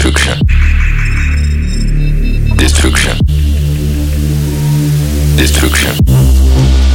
Destruction. Destruction. Destruction.